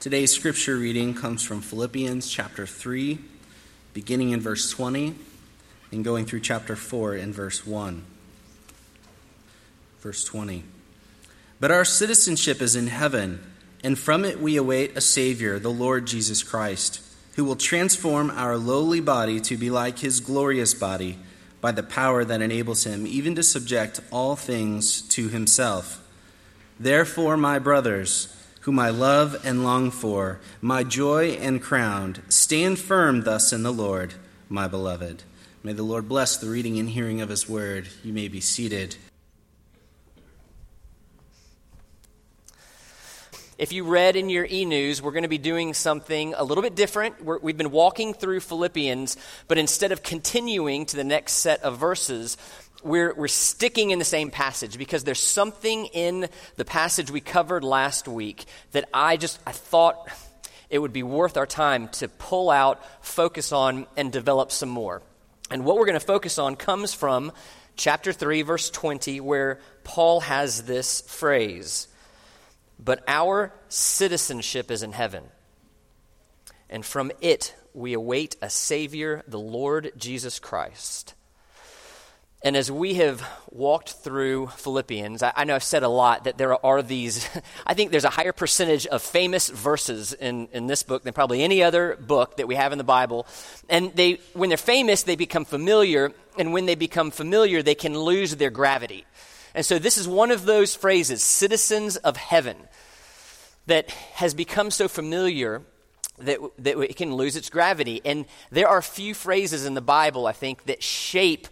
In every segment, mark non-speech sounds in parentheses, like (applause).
Today's scripture reading comes from Philippians chapter 3, beginning in verse 20 and going through chapter 4 in verse 1. Verse 20. But our citizenship is in heaven, and from it we await a Savior, the Lord Jesus Christ, who will transform our lowly body to be like his glorious body by the power that enables him even to subject all things to himself. Therefore, my brothers, whom I love and long for, my joy and crown, stand firm thus in the Lord, my beloved. May the Lord bless the reading and hearing of his word. You may be seated. If you read in your e news, we're going to be doing something a little bit different. we have been walking through Philippians, but instead of continuing to the next set of verses, we're, we're sticking in the same passage because there's something in the passage we covered last week that I just I thought it would be worth our time to pull out, focus on, and develop some more. And what we're going to focus on comes from chapter 3, verse 20, where Paul has this phrase but our citizenship is in heaven. And from it we await a Savior, the Lord Jesus Christ. And as we have walked through Philippians, I, I, know I've said a lot that there are these, (laughs) I think there's a higher percentage of famous verses in, in this book than probably any other book that we have in the Bible. And they, when they're famous, they become familiar. And when they become familiar, they can lose their gravity. And so this is one of those phrases, citizens of heaven, that has become so familiar that, that it can lose its gravity. And there are few phrases in the Bible, I think, that shape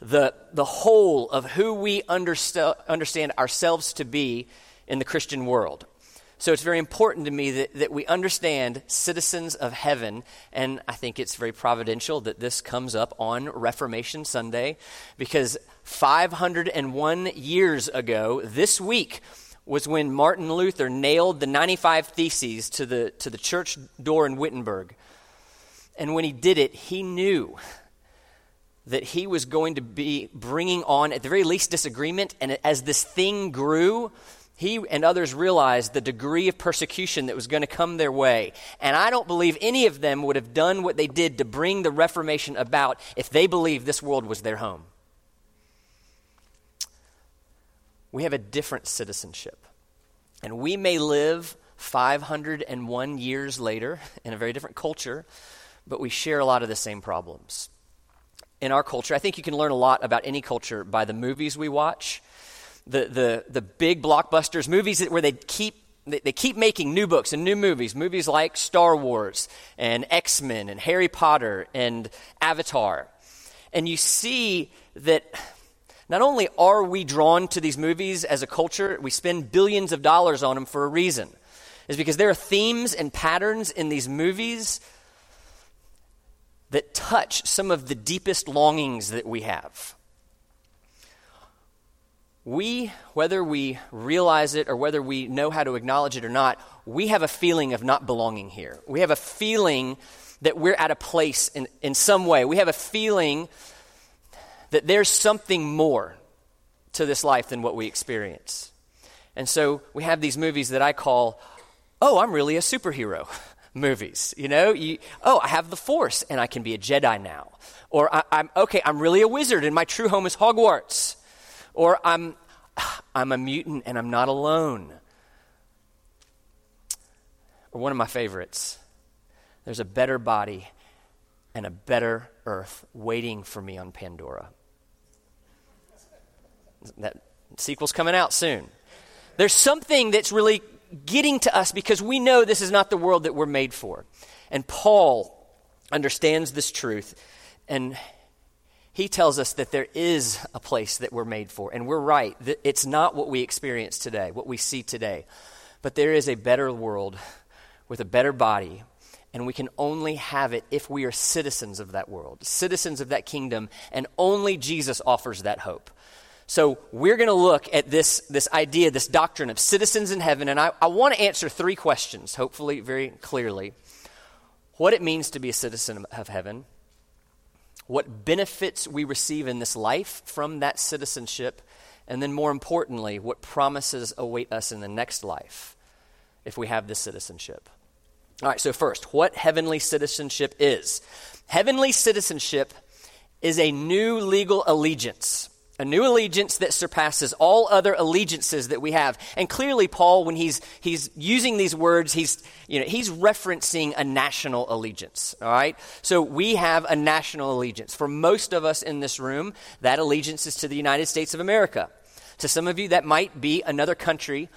the, the whole of who we underst- understand ourselves to be in the Christian world. So it's very important to me that, that we understand citizens of heaven, and I think it's very providential that this comes up on Reformation Sunday because 501 years ago, this week, was when Martin Luther nailed the 95 Theses to the, to the church door in Wittenberg. And when he did it, he knew that he was going to be bringing on, at the very least, disagreement. And as this thing grew, he and others realized the degree of persecution that was going to come their way. And I don't believe any of them would have done what they did to bring the Reformation about if they believed this world was their home. We have a different citizenship. And we may live 501 years later in a very different culture, but we share a lot of the same problems. In our culture, I think you can learn a lot about any culture by the movies we watch the, the, the big blockbusters, movies where they keep they, they keep making new books and new movies, movies like Star Wars and X Men and Harry Potter and Avatar. And you see that not only are we drawn to these movies as a culture, we spend billions of dollars on them for a reason. Is because there are themes and patterns in these movies that touch some of the deepest longings that we have we, whether we realize it or whether we know how to acknowledge it or not, we have a feeling of not belonging here. We have a feeling that we're at a place in, in some way. We have a feeling that there's something more to this life than what we experience. And so we have these movies that I call, oh, I'm really a superhero (laughs) movies. You know, you, oh, I have the Force and I can be a Jedi now. Or I, I'm, okay, I'm really a wizard and my true home is Hogwarts. Or I'm, I'm a mutant and I'm not alone. Or one of my favorites there's a better body and a better earth waiting for me on Pandora. That sequel's coming out soon. There's something that's really getting to us because we know this is not the world that we're made for. And Paul understands this truth and he tells us that there is a place that we're made for. And we're right. It's not what we experience today, what we see today. But there is a better world with a better body. And we can only have it if we are citizens of that world, citizens of that kingdom. And only Jesus offers that hope. So we're going to look at this, this idea, this doctrine of citizens in heaven. And I, I want to answer three questions, hopefully very clearly. What it means to be a citizen of heaven what benefits we receive in this life from that citizenship, and then more importantly, what promises await us in the next life if we have this citizenship. All right, so first, what heavenly citizenship is. Heavenly citizenship is a new legal allegiance a new allegiance that surpasses all other allegiances that we have. And clearly, Paul, when he's, he's using these words, he's, you know, he's referencing a national allegiance, all right? So we have a national allegiance. For most of us in this room, that allegiance is to the United States of America. To some of you, that might be another country.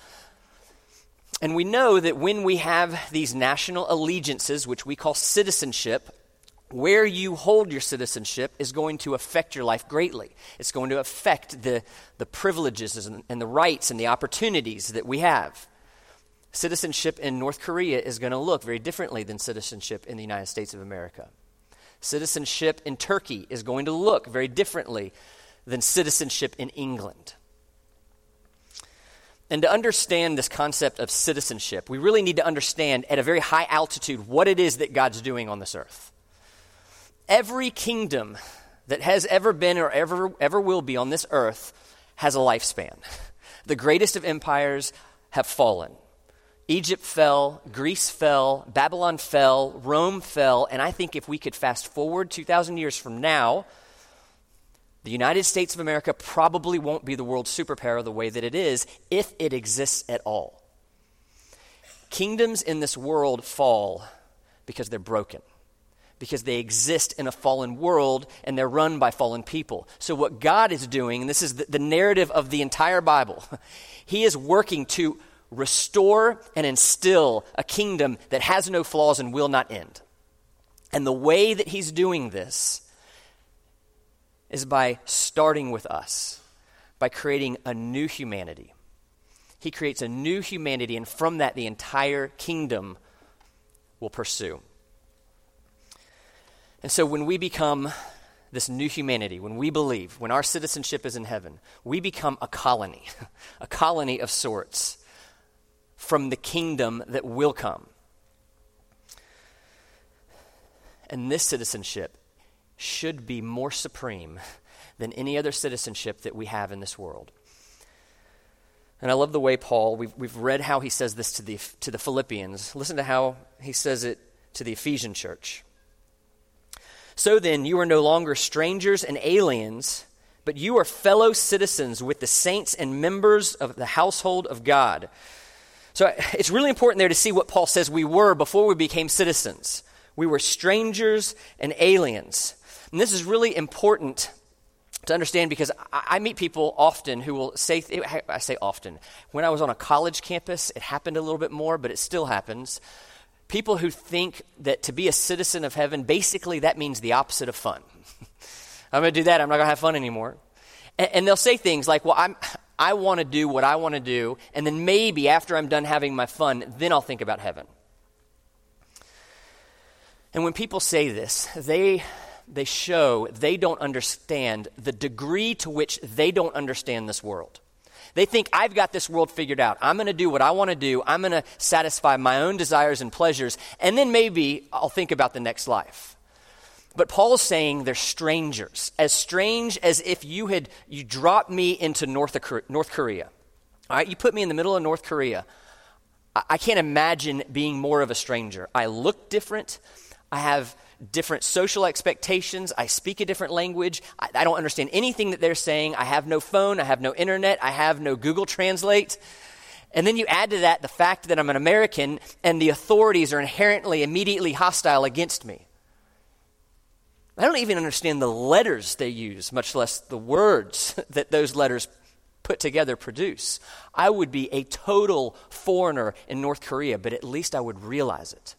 And we know that when we have these national allegiances, which we call citizenship, where you hold your citizenship is going to affect your life greatly. It's going to affect the, the privileges and, and the rights and the opportunities that we have. Citizenship in North Korea is going to look very differently than citizenship in the United States of America. Citizenship in Turkey is going to look very differently than citizenship in England. And to understand this concept of citizenship, we really need to understand at a very high altitude what it is that God's doing on this earth. Every kingdom that has ever been or ever, ever will be on this earth has a lifespan. The greatest of empires have fallen. Egypt fell, Greece fell, Babylon fell, Rome fell, and I think if we could fast forward 2,000 years from now, the United States of America probably won't be the world superpower the way that it is if it exists at all. Kingdoms in this world fall because they're broken because they exist in a fallen world and they're run by fallen people. So, what God is doing, and this is the, the narrative of the entire Bible, (laughs) He is working to restore and instill a kingdom that has no flaws and will not end. And the way that He's doing this is by starting with us, by creating a new humanity. He creates a new humanity, and from that, the entire kingdom will pursue. And so when we become this new humanity, when we believe, when our citizenship is in heaven, we become a colony, (laughs) a colony of sorts from the kingdom that will come. And this citizenship should be more supreme than any other citizenship that we have in this world. And I love the way Paul, we've, we've read how he says this to the, to the Philippians. Listen to how he says it to the Ephesian church. So then, you are no longer strangers and aliens, but you are fellow citizens with the saints and members of the household of God. So it's really important there to see what Paul says we were before we became citizens. We were strangers and aliens. And this is really important to understand because I, meet people often who will say, I say often, when I was on a college campus, it happened a little bit more, but it still happens people who think that to be a citizen of heaven, basically that means the opposite of fun. (laughs) I'm going to do that. I'm not going to have fun anymore. And, and they'll say things like, well, I'm, I want to do what I want to do, and then maybe after I'm done having my fun, then I'll think about heaven. And when people say this, they, they show they don't understand the degree to which they don't understand this world. They think, I've got this world figured out. I'm going to do what I want to do. I'm going to satisfy my own desires and pleasures. And then maybe I'll think about the next life. But Paul's saying they're strangers, as strange as if you had you dropped me into North, North Korea. All right, you put me in the middle of North Korea. I, I can't imagine being more of a stranger. I look different. I have different social expectations. I speak a different language. I, I, don't understand anything that they're saying. I have no phone. I have no internet. I have no Google Translate. And then you add to that the fact that I'm an American and the authorities are inherently, immediately hostile against me. I don't even understand the letters they use, much less the words (laughs) that those letters put together produce. I would be a total foreigner in North Korea, but at least I would realize it.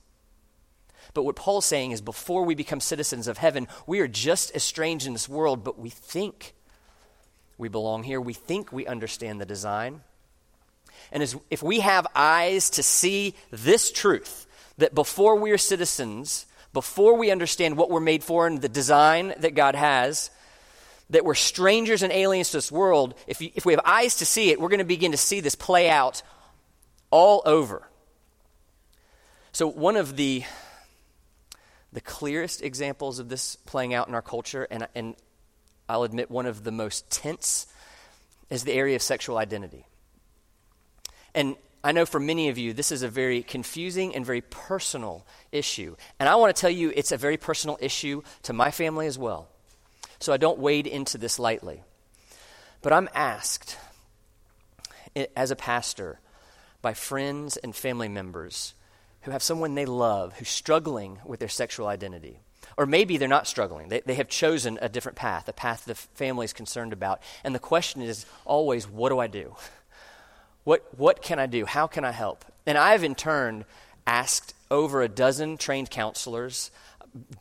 But what Paul's saying is before we become citizens of heaven, we are just as strange in this world, but we think we belong here. We think we understand the design. And as, if we have eyes to see this truth, that before we are citizens, before we understand what we're made for and the design that God has, that we're strangers and aliens to this world, if, you, if we have eyes to see it, we're going to begin to see this play out all over. So, one of the the clearest examples of this playing out in our culture, and, and I'll admit one of the most tense, is the area of sexual identity. And I know for many of you, this is a very confusing and very personal issue. And I want to tell you, it's a very personal issue to my family as well. So I don't wade into this lightly. But I'm asked, as a pastor, by friends and family members who have someone they love who's struggling with their sexual identity. Or maybe they're not struggling. They, they have chosen a different path, a path the family is concerned about. And the question is always, what do I do? (laughs) What, what can I do? How can I help? And I've in turn asked over a dozen trained counselors,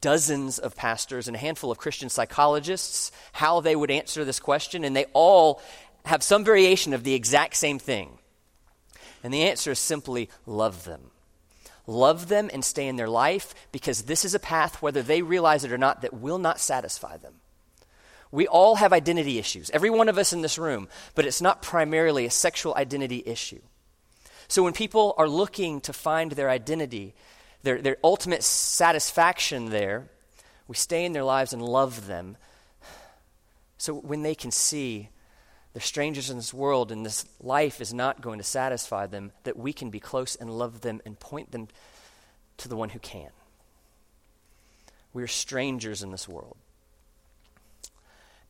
dozens of pastors, and a handful of Christian psychologists how they would answer this question, and they all have some variation of the exact same thing. And the answer is simply love them. Love them and stay in their life because this is a path, whether they realize it or not, that will not satisfy them. We all have identity issues, every one of us in this room, but it's not primarily a sexual identity issue. So when people are looking to find their identity, their, their ultimate satisfaction there, we stay in their lives and love them. So when they can see they're strangers in this world and this life is not going to satisfy them, that we can be close and love them and point them to the one who can. We are strangers in this world.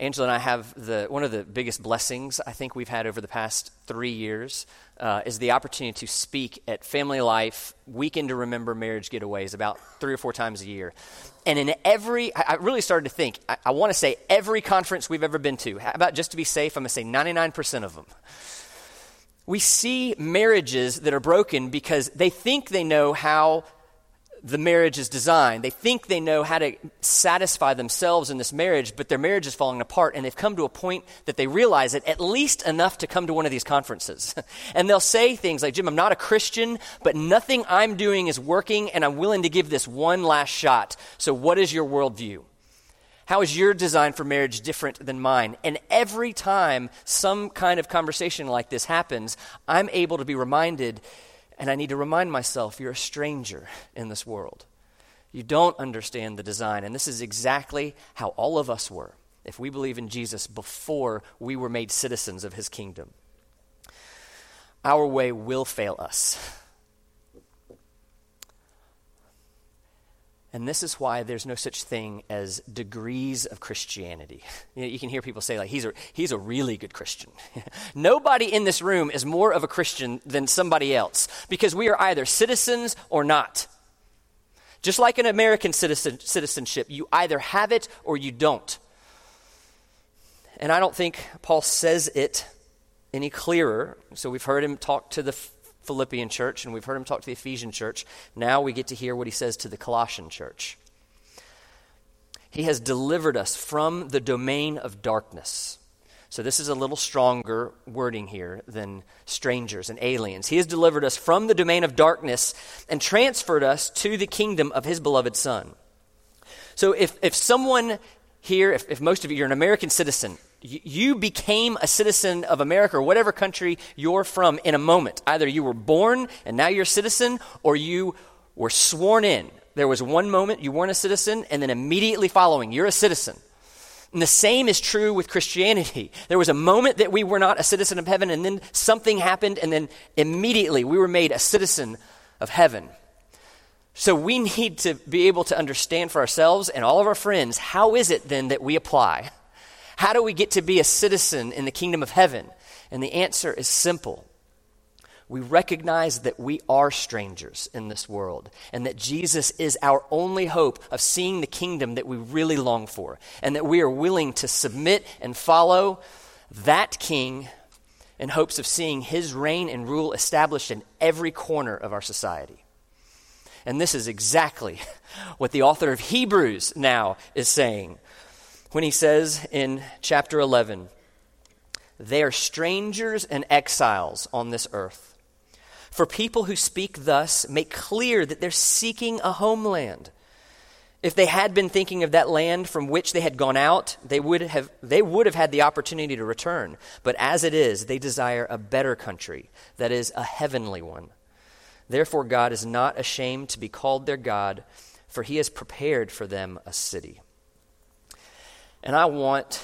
Angela and I have the, one of the biggest blessings I think we've had over the past three years uh, is the opportunity to speak at Family Life Weekend to Remember Marriage Getaways about three or four times a year. And in every, I really started to think, I, I want to say every conference we've ever been to, how about just to be safe, I'm going to say 99% of them. We see marriages that are broken because they think they know how the marriage is designed. They think they know how to satisfy themselves in this marriage, but their marriage is falling apart, and they've come to a point that they realize it at least enough to come to one of these conferences. (laughs) and they'll say things like, Jim, I'm not a Christian, but nothing I'm doing is working, and I'm willing to give this one last shot. So, what is your worldview? How is your design for marriage different than mine? And every time some kind of conversation like this happens, I'm able to be reminded and I need to remind myself you're a stranger in this world. You don't understand the design. And this is exactly how all of us were if we believe in Jesus before we were made citizens of his kingdom. Our way will fail us. And this is why there's no such thing as degrees of Christianity. (laughs) You, know, you, can hear people say, like, he's a, he's a really good Christian. (laughs) Nobody in this room is more of a Christian than somebody else because we are either citizens or not. Just like an American citizen, citizenship, you either have it or you don't. And I don't think Paul says it any clearer. So we've heard him talk to the Philippian church and we've heard him talk to the Ephesian church. Now we get to hear what he says to the Colossian church. He has delivered us from the domain of darkness. So, this is a little stronger wording here than strangers and aliens. He has delivered us from the domain of darkness and transferred us to the kingdom of his beloved Son. So, if, if someone here, if, if most of you, you're an American citizen, you became a citizen of America or whatever country you're from in a moment. Either you were born and now you're a citizen, or you were sworn in. There was one moment you weren't a citizen, and then immediately following, you're a citizen. And the same is true with Christianity. There was a moment that we were not a citizen of heaven, and then something happened, and then immediately we were made a citizen of heaven. So we need to be able to understand for ourselves and all of our friends how is it then that we apply? How do we get to be a citizen in the kingdom of heaven? And the answer is simple. We recognize that we are strangers in this world and that Jesus is our only hope of seeing the kingdom that we really long for, and that we are willing to submit and follow that king in hopes of seeing his reign and rule established in every corner of our society. And this is exactly (laughs) what the author of Hebrews now is saying when he says in chapter 11, They are strangers and exiles on this earth. For people who speak thus make clear that they're seeking a homeland. If they had been thinking of that land from which they had gone out, they would have, they would have had the opportunity to return. But as it is, they desire a better country, that is, a heavenly one. Therefore, God is not ashamed to be called their God, for he has prepared for them a city. And I want,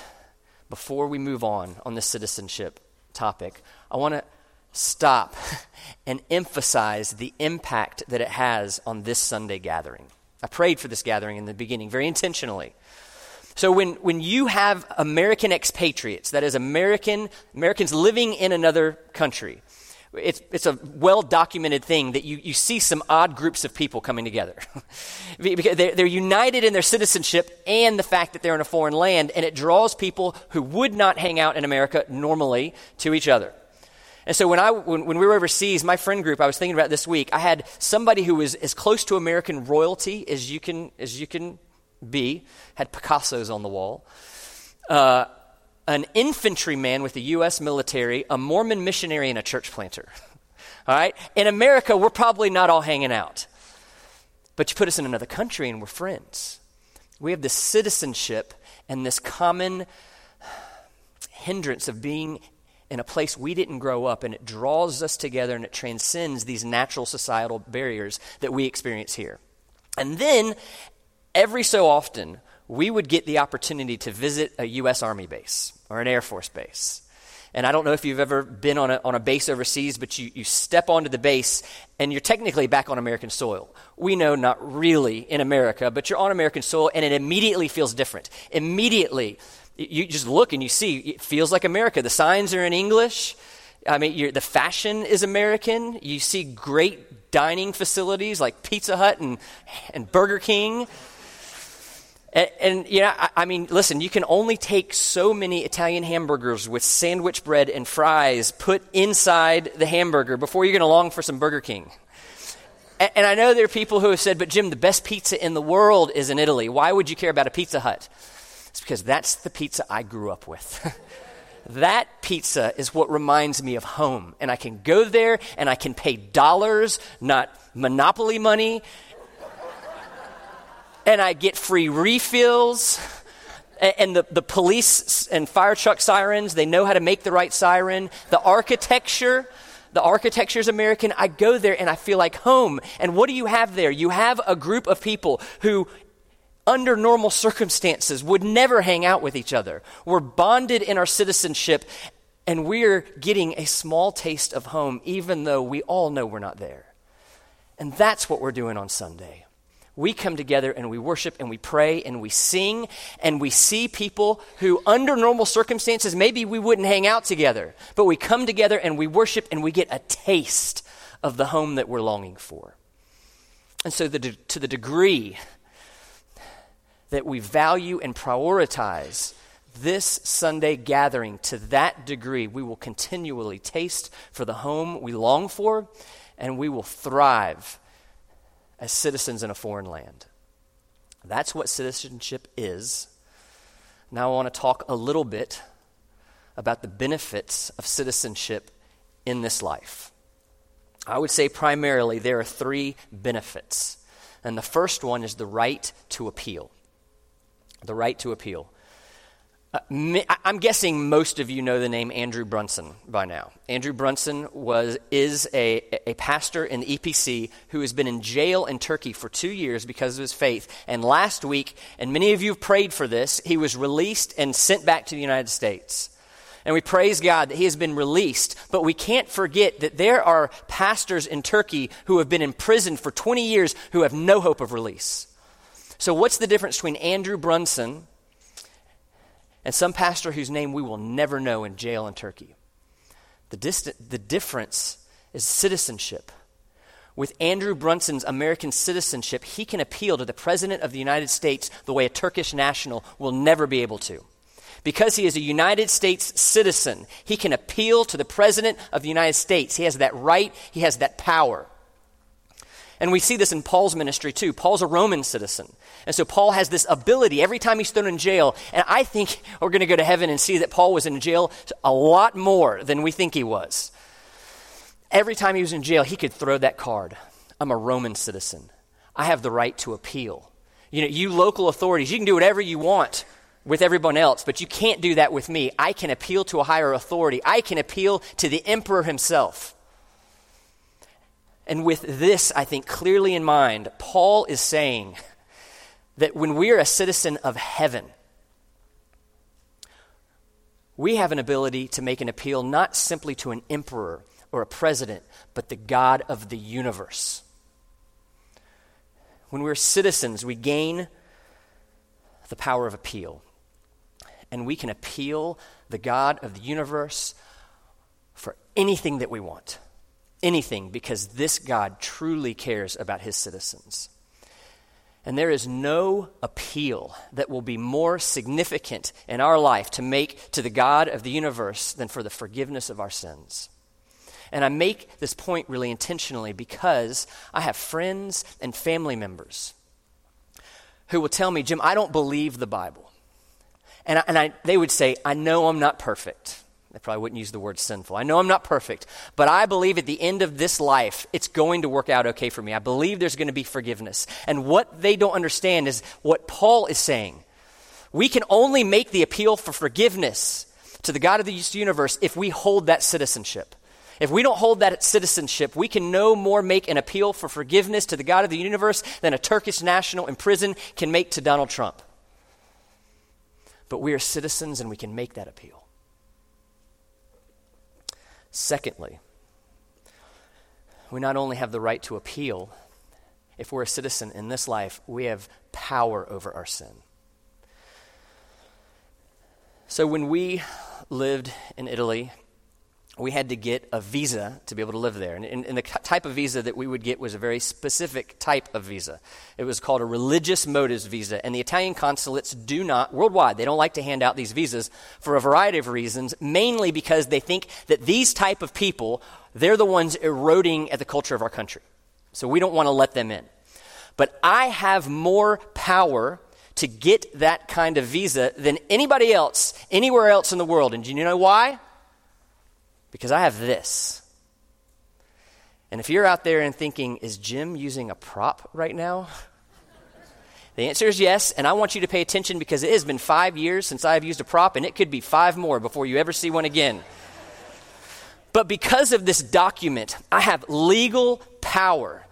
before we move on on this citizenship topic, I want to stop (laughs) and emphasize the impact that it has on this Sunday gathering. I prayed for this gathering in the beginning very intentionally. So when, when you have American expatriates, that is American Americans living in another country, it's, it's a well documented thing that you, you see some odd groups of people coming together. (laughs) because they're, they're united in their citizenship and the fact that they're in a foreign land, and it draws people who would not hang out in America normally to each other. And so when, I, when, when we were overseas, my friend group, I was thinking about this week, I had somebody who was as close to American royalty as you can, as you can be, had Picasso's on the wall. Uh, an infantryman with the U.S. military, a Mormon missionary, and a church planter. (laughs) All right? In America, we're probably not all hanging out. But you put us in another country and we're friends. We have this citizenship and this common hindrance of being in a place we didn't grow up, and it draws us together and it transcends these natural societal barriers that we experience here. And then, every so often, we would get the opportunity to visit a U.S. Army base or an Air Force base. And I don't know if you've ever been on a, on a base overseas, but you, you step onto the base and you're technically back on American soil. We know not really in America, but you're on American soil and it immediately feels different. Immediately, you just look and you see, it feels like America. The signs are in English. I mean, the fashion is American. You see great dining facilities like Pizza Hut and, and Burger King. And, and you know, I, I, mean, listen, you can only take so many Italian hamburgers with sandwich bread and fries put inside the hamburger before you're going to long for some Burger King. And, and I know there are people who have said, but Jim, the best pizza in the world is in Italy. Why would you care about a Pizza Hut? It's because that's the pizza I grew up with. (laughs) that pizza is what reminds me of home. And I can go there and I can pay dollars, not monopoly money, and I get free refills. And the, the police and fire truck sirens, they know how to make the right siren. The architecture, the architecture is American. I go there and I feel like home. And what do you have there? You have a group of people who, under normal circumstances, would never hang out with each other. We're bonded in our citizenship, and we're getting a small taste of home, even though we all know we're not there. And that's what we're doing on Sunday we come together and we worship and we pray and we sing and we see people who, under normal circumstances, maybe we wouldn't hang out together, but we come together and we worship and we get a taste of the home that we're longing for. And so, the, to the degree that we value and prioritize this Sunday gathering, to that degree, we will continually taste for the home we long for and we will thrive as citizens in a foreign land. That's what citizenship is. Now, I want to talk a little bit about the benefits of citizenship in this life. I would say primarily there are three benefits. And the first one is the right to appeal. The right to appeal. I'm guessing most of you know the name Andrew Brunson by now. Andrew Brunson was, is a, a pastor in the EPC who has been in jail in Turkey for two years because of his faith. And last week, and many of you have prayed for this, he was released and sent back to the United States. And we praise God that he has been released. But we can't forget that there are pastors in Turkey who have been imprisoned for 20 years who have no hope of release. So, what's the difference between Andrew Brunson and some pastor whose name we will never know in jail in Turkey. The, distant, the difference is citizenship. With Andrew Brunson's American citizenship, he can appeal to the President of the United States the way a Turkish national will never be able to. Because he is a United States citizen, he can appeal to the President of the United States. He has that right, he has that power. And we see this in Paul's ministry too. Paul's a Roman citizen. And so Paul has this ability every time he's thrown in jail. And I think we're going to go to heaven and see that Paul was in jail a lot more than we think he was. Every time he was in jail, he could throw that card I'm a Roman citizen. I have the right to appeal. You know, you local authorities, you can do whatever you want with everyone else, but you can't do that with me. I can appeal to a higher authority, I can appeal to the emperor himself. And with this, I think, clearly in mind, Paul is saying that when we are a citizen of heaven, we have an ability to make an appeal not simply to an emperor, or a president, but the God of the universe. When we're citizens, we gain the power of appeal. And we can appeal the God of the universe for anything that we want. Anything, because this God truly cares about his citizens. And there is no appeal that will be more significant in our life to make to the God of the universe than for the forgiveness of our sins. And I make this point really intentionally because I have friends and family members who will tell me, Jim, I don't believe the Bible. And, I, and I, they would say, I know I'm not perfect. They probably wouldn't use the word sinful. I know I'm not perfect, but I believe at the end of this life, it's going to work out okay for me. I believe there's going to be forgiveness. And what they don't understand is what Paul is saying. We can only make the appeal for forgiveness to the God of the universe if we hold that citizenship. If we don't hold that citizenship, we can no more make an appeal for forgiveness to the God of the universe than a Turkish national in prison can make to Donald Trump. But we are citizens and we can make that appeal. Secondly, we not only have the right to appeal, if we're a citizen in this life, we have power over our sin. So when we lived in Italy we had to get a visa to be able to live there. And, and, and, the type of visa that we would get was a very specific type of visa. It was called a religious motives visa. And the Italian consulates do not, worldwide, they don't like to hand out these visas for a variety of reasons, mainly because they think that these type of people, they're the ones eroding at the culture of our country. So we don't want to let them in. But I have more power to get that kind of visa than anybody else, anywhere else in the world. And do you know why? Because I have this. And if you're out there and thinking, is Jim using a prop right now? The answer is yes, and I want you to pay attention because it has been five years since I've used a prop, and it could be five more before you ever see one again. But because of this document, I have legal power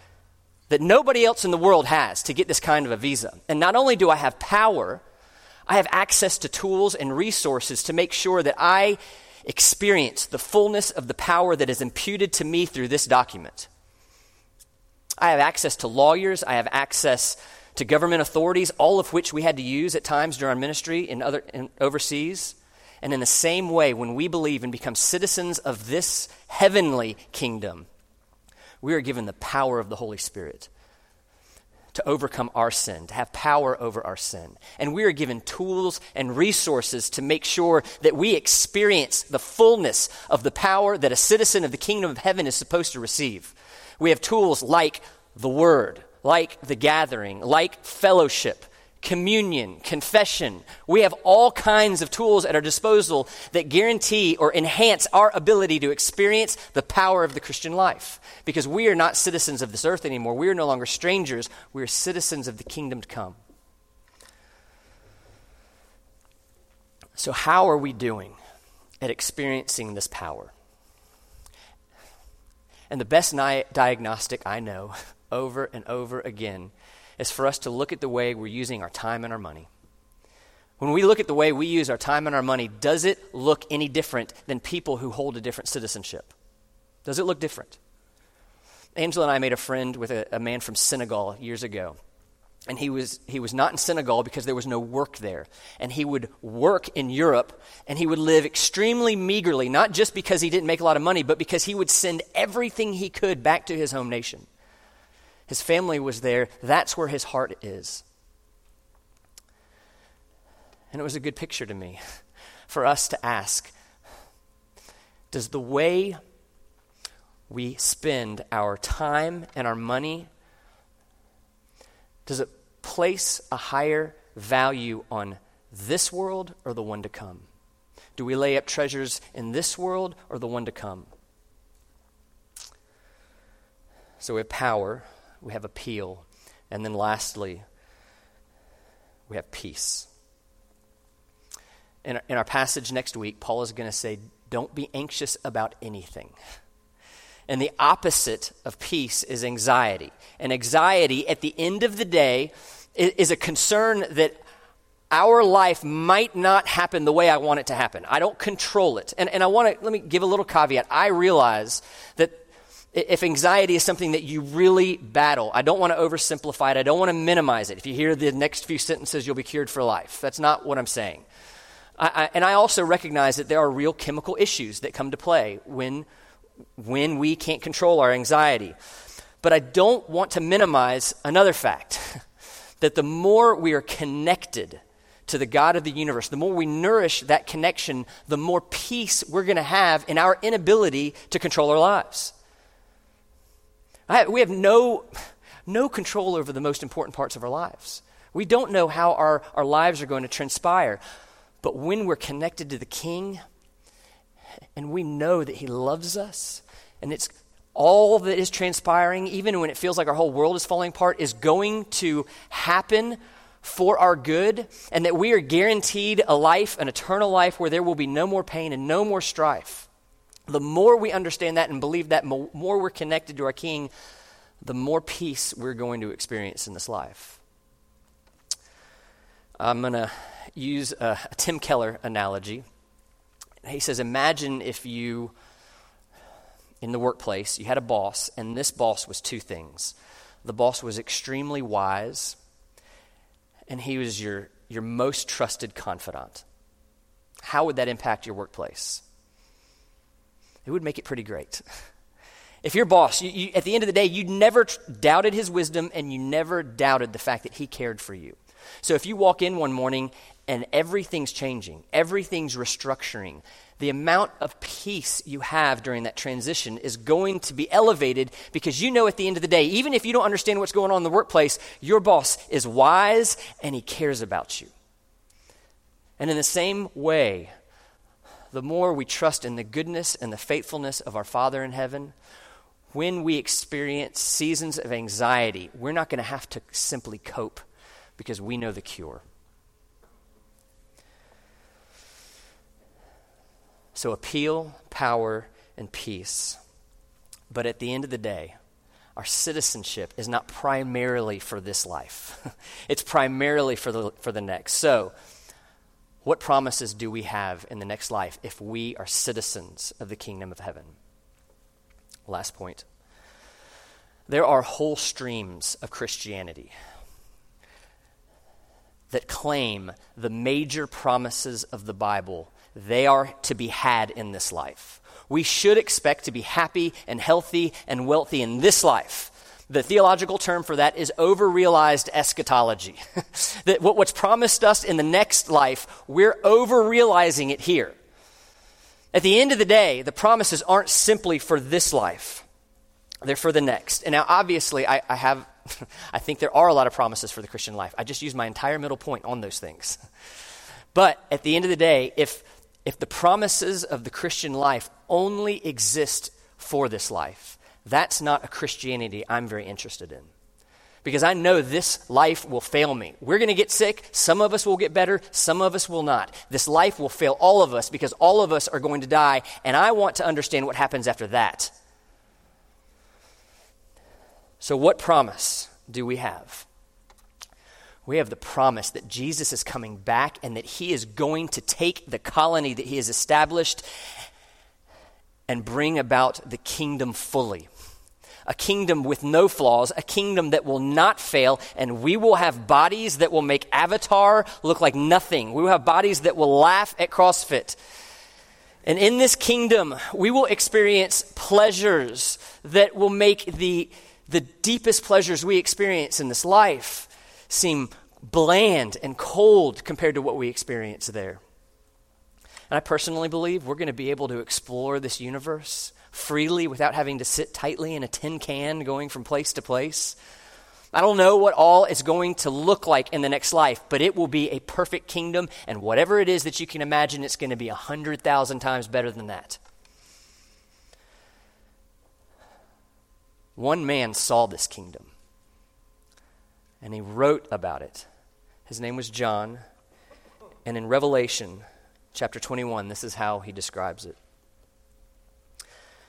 that nobody else in the world has to get this kind of a visa. And not only do I have power, I have access to tools and resources to make sure that I experience the fullness of the power that is imputed to me through this document. I have access to lawyers, I have access to government authorities, all of which we had to use at times during ministry in other in overseas. And in the same way, when we believe and become citizens of this heavenly kingdom, we are given the power of the Holy Spirit to overcome our sin, to have power over our sin. And we are given tools and resources to make sure that we experience the fullness of the power that a citizen of the kingdom of heaven is supposed to receive. We have tools like the Word, like the gathering, like fellowship, communion, confession. We have all kinds of tools at our disposal that guarantee or enhance our ability to experience the power of the Christian life. Because we are not citizens of this earth anymore. We are no longer strangers. We are citizens of the kingdom to come. So, how are we doing at experiencing this power? And the best ni- diagnostic I know (laughs) over and over again is for us to look at the way we're using our time and our money. When we look at the way we use our time and our money, does it look any different than people who hold a different citizenship? Does it look different? Angela and I made a friend with a, a man from Senegal years ago. And he was, he was not in Senegal because there was no work there. And he would work in Europe and he would live extremely meagerly, not just because he didn't make a lot of money, but because he would send everything he could back to his home nation. His family was there. That's where his heart is. And it was a good picture to me (laughs) for us to ask Does the way we spend our time and our money does it place a higher value on this world or the one to come? Do we lay up treasures in this world or the one to come? So we have power, we have appeal, and then lastly, we have peace. In our, in our passage next week, Paul is going to say, Don't be anxious about anything. And the opposite of peace is anxiety. And anxiety, at the end of the day, is, is a concern that our life might not happen the way I want it to happen. I don't control it. And, and I want to, let me give a little caveat. I realize that if anxiety is something that you really battle, I don't want to oversimplify it. I don't want to minimize it. If you hear the next few sentences, you'll be cured for life. That's not what I'm saying. I, I, and I also recognize that there are real chemical issues that come to play when, when we can't control our anxiety. But I don't want to minimize another fact (laughs) that the more we are connected to the God of the universe, the more we nourish that connection, the more peace we're going to have in our inability to control our lives. I, we have no, no control over the most important parts of our lives. We don't know how our, our lives are going to transpire. But when we're connected to the King and we know that He loves us and it's all that is transpiring, even when it feels like our whole world is falling apart, is going to happen for our good, and that we are guaranteed a life, an eternal life, where there will be no more pain and no more strife. The more we understand that and believe that, the more we're connected to our King, the more peace we're going to experience in this life. I'm going to use a, a Tim Keller analogy. He says, Imagine if you, in the workplace, you had a boss, and this boss was two things. The boss was extremely wise and he was your, your most trusted confidant, how would that impact your workplace? It would make it pretty great. If your boss, you, you, at the end of the day, you never tr- doubted his wisdom and you never doubted the fact that he cared for you. So if you walk in one morning and everything's changing, everything's restructuring, the amount of peace you have during that transition is going to be elevated because you know at the end of the day, even if you don't understand what's going on in the workplace, your boss is wise and he cares about you. And in the same way, the more we trust in the goodness and the faithfulness of our Father in heaven, when we experience seasons of anxiety, we're not going to have to simply cope because we know the cure. So, appeal, power, and peace. But at the end of the day, our citizenship is not primarily for this life, (laughs) it's primarily for the, for the next. So, what promises do we have in the next life if we are citizens of the kingdom of heaven? Last point. There are whole streams of Christianity that claim the major promises of the Bible they are to be had in this life. We should expect to be happy and healthy and wealthy in this life. The theological term for that is over-realized eschatology. (laughs) that what's promised us in the next life, we're over-realizing it here. At the end of the day, the promises aren't simply for this life. They're for the next. And now, obviously, I, I have, (laughs) I think there are a lot of promises for the Christian life. I just used my entire middle point on those things. (laughs) But at the end of the day, if if the promises of the Christian life only exist for this life, that's not a Christianity I'm very interested in. Because I know this life will fail me. We're going to get sick. Some of us will get better. Some of us will not. This life will fail all of us because all of us are going to die. And I want to understand what happens after that. So, what promise do we have? we have the promise that Jesus is coming back and that he is going to take the colony that he has established and bring about the kingdom fully. A kingdom with no flaws, a kingdom that will not fail, and we will have bodies that will make Avatar look like nothing. We will have bodies that will laugh at CrossFit. And in this kingdom, we will experience pleasures that will make the, the deepest pleasures we experience in this life seem bland and cold compared to what we experience there. And I personally believe we're going to be able to explore this universe freely without having to sit tightly in a tin can going from place to place. I don't know what all is going to look like in the next life, but it will be a perfect kingdom, and whatever it is that you can imagine, it's going to be a hundred thousand times better than that. One man saw this kingdom and he wrote about it. His name was John. And in Revelation chapter 21, this is how he describes it.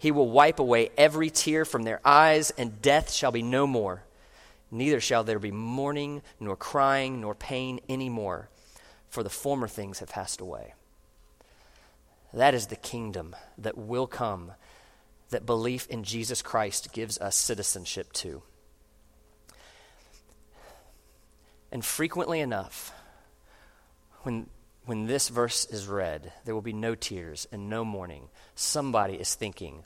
He will wipe away every tear from their eyes, and death shall be no more. Neither shall there be mourning, nor crying, nor pain any more, for the former things have passed away. That is the kingdom that will come that belief in Jesus Christ gives us citizenship to. And frequently enough, when, when this verse is read, there will be no tears and no mourning. Somebody is thinking,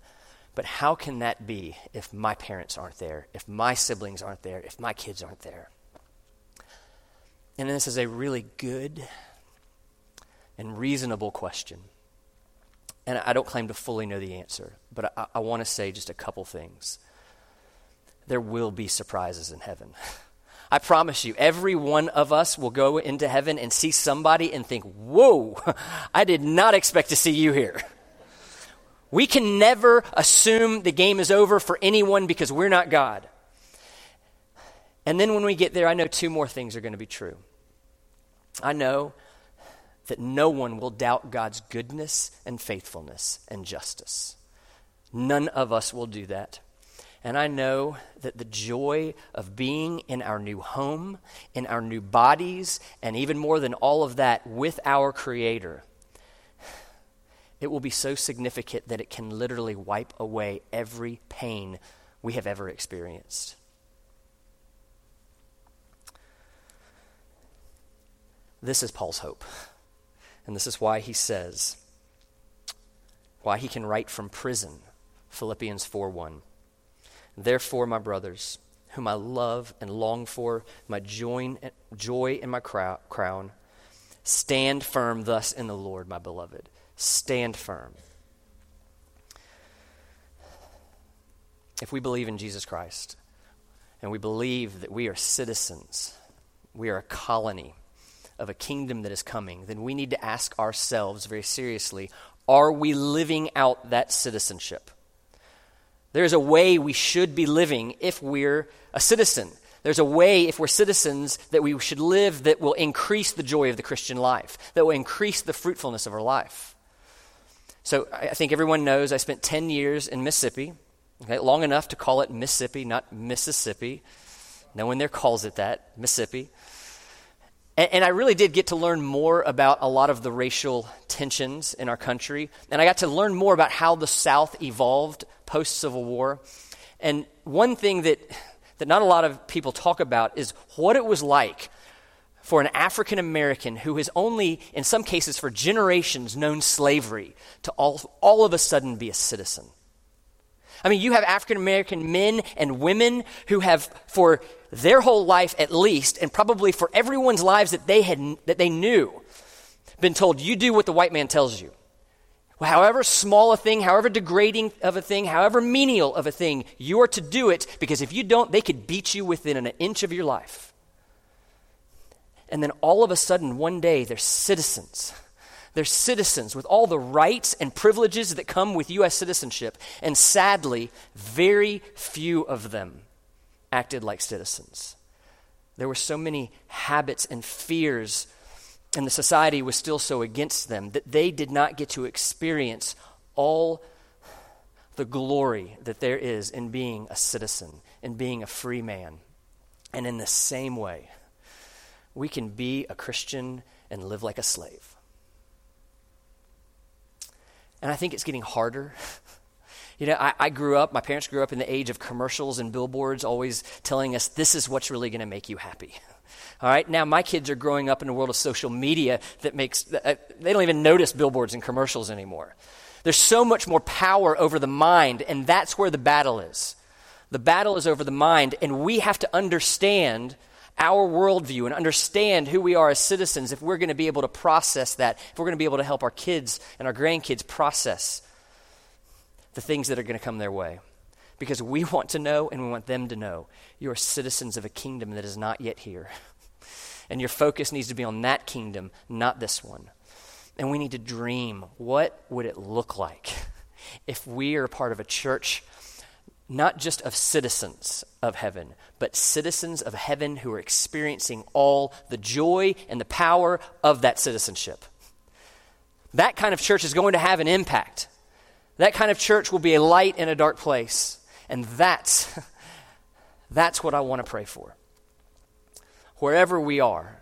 but how can that be if my parents aren't there, if my siblings aren't there, if my kids aren't there? And this is a really good and reasonable question. And I don't claim to fully know the answer, but I, I want to say just a couple things. There will be surprises in heaven. (laughs) I promise you, every one of us will go into heaven and see somebody and think, Whoa, (laughs) I did not expect to see you here. We can never assume the game is over for anyone because we're not God. And then when we get there, I know two more things are going to be true. I know that no one will doubt God's goodness and faithfulness and justice. None of us will do that. And I know that the joy of being in our new home, in our new bodies, and even more than all of that, with our Creator, it will be so significant that it can literally wipe away every pain we have ever experienced. This is Paul's hope. And this is why he says, why he can write from prison, Philippians 4 1. Therefore, my brothers, whom I love and long for, my joy, joy in my crown, stand firm thus in the Lord, my beloved. Stand firm. If we believe in Jesus Christ, and we believe that we are citizens, we are a colony of a kingdom that is coming, then we need to ask ourselves very seriously are we living out that citizenship? There's a way we should be living if we're a citizen. There's a way, if we're citizens, that we should live that will increase the joy of the Christian life, that will increase the fruitfulness of our life. So I think everyone knows I spent 10 years in Mississippi, okay, long enough to call it Mississippi, not Mississippi. No one there calls it that, Mississippi. And, and, I really did get to learn more about a lot of the racial tensions in our country. And I got to learn more about how the South evolved post Civil War. And one thing that, that not a lot of people talk about is what it was like for an African American who has only, in some cases for generations, known slavery to all, all of a sudden be a citizen. I mean, you have African American men and women who have, for their whole life at least, and probably for everyone's lives that they, had, that they knew, been told, you do what the white man tells you. However small a thing, however degrading of a thing, however menial of a thing, you are to do it because if you don't, they could beat you within an inch of your life. And then all of a sudden, one day, they're citizens they're citizens with all the rights and privileges that come with U.S. citizenship. And sadly, very few of them acted like citizens. There were so many habits and fears, and the society was still so against them that they did not get to experience all the glory that there is in being a citizen, in being a free man. And in the same way, we can be a Christian and live like a slave. And I think it's getting harder. (laughs) You know, I, I, grew up, my parents grew up in the age of commercials and billboards always telling us this is what's really going to make you happy. (laughs) All right, now my kids are growing up in a world of social media that makes, uh, they don't even notice billboards and commercials anymore. There's so much more power over the mind, and that's where the battle is. The battle is over the mind, and we have to understand our worldview and understand who we are as citizens if we're going to be able to process that, if we're going to be able to help our kids and our grandkids process the things that are going to come their way. Because we want to know and we want them to know you are citizens of a kingdom that is not yet here. And your focus needs to be on that kingdom, not this one. And we need to dream what would it look like (laughs) if we are part of a church not just of citizens of heaven, but citizens of heaven who are experiencing all the joy and the power of that citizenship. That kind of church is going to have an impact. That kind of church will be a light in a dark place. And that's, (laughs) that's what I want to pray for. Wherever we are,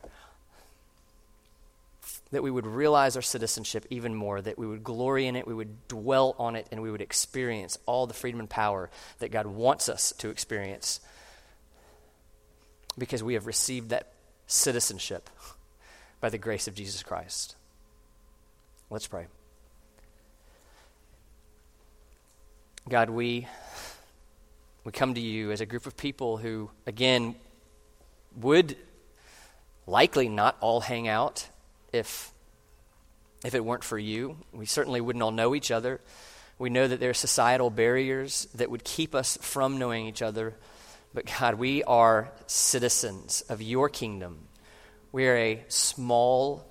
that we would realize our citizenship even more, that we would glory in it, we would dwell on it, and we would experience all the freedom and power that God wants us to experience because we have received that citizenship by the grace of Jesus Christ. Let's pray. God, we, we come to you as a group of people who, again, would likely not all hang out if, if it weren't for you. We certainly wouldn't all know each other. We know that there are societal barriers that would keep us from knowing each other. But God, we are citizens of your kingdom. We are a small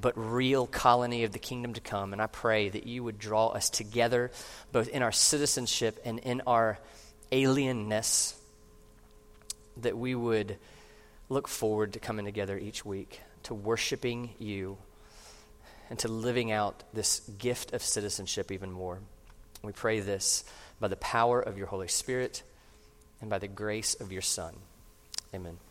but real colony of the kingdom to come. And I pray that you would draw us together, both in our citizenship and in our alienness, that we would look forward to coming together each week to worshiping you and to living out this gift of citizenship even more. We pray this by the power of your Holy Spirit and by the grace of your Son. Amen.